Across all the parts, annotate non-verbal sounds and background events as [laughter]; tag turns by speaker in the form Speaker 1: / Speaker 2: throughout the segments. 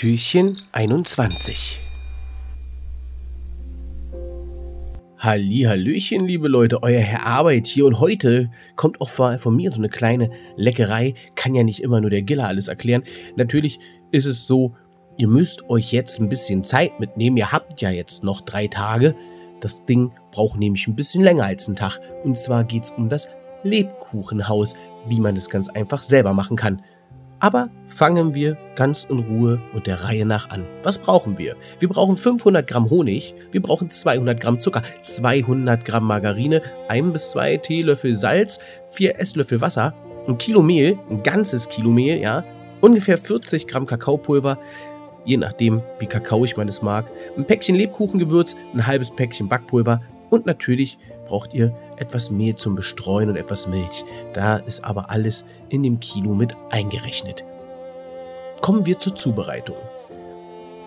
Speaker 1: Türchen 21 Hallöchen, liebe Leute, euer Herr Arbeit hier und heute kommt auch von mir so eine kleine Leckerei. Kann ja nicht immer nur der Giller alles erklären. Natürlich ist es so, ihr müsst euch jetzt ein bisschen Zeit mitnehmen. Ihr habt ja jetzt noch drei Tage. Das Ding braucht nämlich ein bisschen länger als einen Tag. Und zwar geht es um das Lebkuchenhaus, wie man das ganz einfach selber machen kann. Aber fangen wir ganz in Ruhe und der Reihe nach an. Was brauchen wir? Wir brauchen 500 Gramm Honig, wir brauchen 200 Gramm Zucker, 200 Gramm Margarine, ein bis zwei Teelöffel Salz, vier Esslöffel Wasser, ein Kilo Mehl, ein ganzes Kilo Mehl, ja, ungefähr 40 Gramm Kakaopulver, je nachdem, wie kakaoig man es mag, ein Päckchen Lebkuchengewürz, ein halbes Päckchen Backpulver und natürlich braucht ihr etwas Mehl zum Bestreuen und etwas Milch. Da ist aber alles in dem Kilo mit eingerechnet. Kommen wir zur Zubereitung.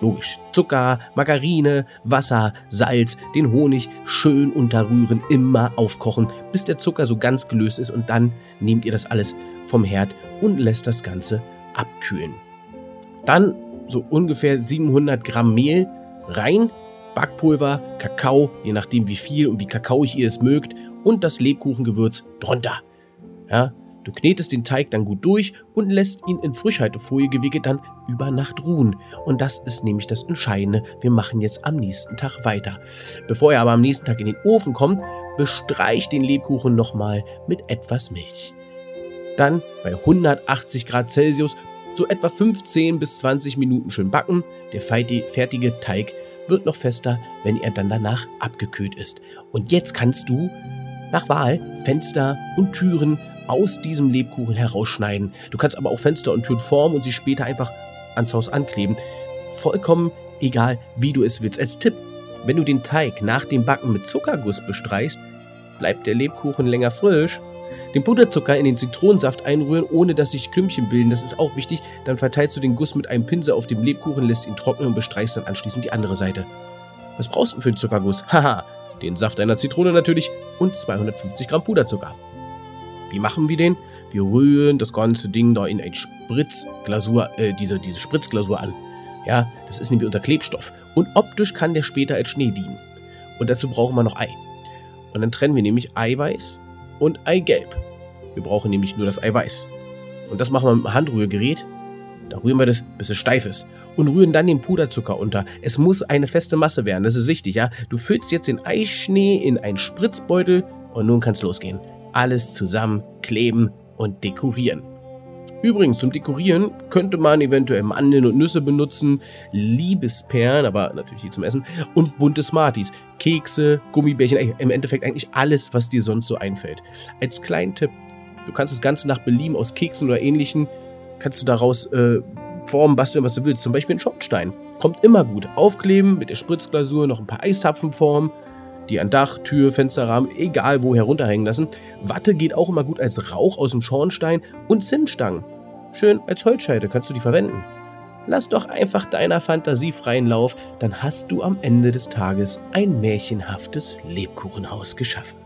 Speaker 1: Logisch. Zucker, Margarine, Wasser, Salz, den Honig schön unterrühren, immer aufkochen, bis der Zucker so ganz gelöst ist und dann nehmt ihr das alles vom Herd und lässt das Ganze abkühlen. Dann so ungefähr 700 Gramm Mehl rein, Backpulver, Kakao, je nachdem wie viel und wie kakaoig ihr es mögt und das Lebkuchengewürz drunter. Ja, du knetest den Teig dann gut durch und lässt ihn in Frischhaltefolie gewickelt dann über Nacht ruhen. Und das ist nämlich das Entscheidende. Wir machen jetzt am nächsten Tag weiter. Bevor er aber am nächsten Tag in den Ofen kommt, bestreicht den Lebkuchen nochmal mit etwas Milch. Dann bei 180 Grad Celsius so etwa 15 bis 20 Minuten schön backen. Der fertige Teig wird noch fester, wenn er dann danach abgekühlt ist. Und jetzt kannst du nach Wahl Fenster und Türen aus diesem Lebkuchen herausschneiden. Du kannst aber auch Fenster und Türen formen und sie später einfach ans Haus ankleben. Vollkommen egal, wie du es willst. Als Tipp, wenn du den Teig nach dem Backen mit Zuckerguss bestreichst, bleibt der Lebkuchen länger frisch. Den Puderzucker in den Zitronensaft einrühren, ohne dass sich Klümpchen bilden, das ist auch wichtig. Dann verteilst du den Guss mit einem Pinsel auf dem Lebkuchen, lässt ihn trocknen und bestreichst dann anschließend die andere Seite. Was brauchst du für den Zuckerguss? [laughs] Haha, den Saft einer Zitrone natürlich und 250 Gramm Puderzucker. Wie machen wir den? Wir rühren das ganze Ding da in ein Spritzglasur, äh, diese, diese Spritzglasur an. Ja, das ist nämlich unter Klebstoff. Und optisch kann der später als Schnee dienen. Und dazu brauchen wir noch Ei. Und dann trennen wir nämlich Eiweiß und Eigelb. Wir brauchen nämlich nur das Eiweiß. Und das machen wir mit dem Handrührgerät. Da rühren wir das, bis es steif ist. Und rühren dann den Puderzucker unter. Es muss eine feste Masse werden, das ist wichtig, ja. Du füllst jetzt den Eischnee in einen Spritzbeutel und nun kann es losgehen. Alles zusammen kleben und dekorieren. Übrigens, zum Dekorieren könnte man eventuell Mandeln und Nüsse benutzen, Liebesperlen, aber natürlich nicht zum Essen, und bunte Smarties, Kekse, Gummibärchen, im Endeffekt eigentlich alles, was dir sonst so einfällt. Als kleinen Tipp, du kannst das Ganze nach Belieben aus Keksen oder ähnlichen, kannst du daraus äh, formen, basteln, was du willst. Zum Beispiel ein Schornstein. Kommt immer gut. Aufkleben, mit der Spritzglasur noch ein paar Eiszapfen formen, die an Dach, Tür, Fensterrahmen, egal wo herunterhängen lassen. Watte geht auch immer gut als Rauch aus dem Schornstein und Zimtstangen. Schön als Holzscheite kannst du die verwenden. Lass doch einfach deiner Fantasie freien Lauf, dann hast du am Ende des Tages ein märchenhaftes Lebkuchenhaus geschaffen.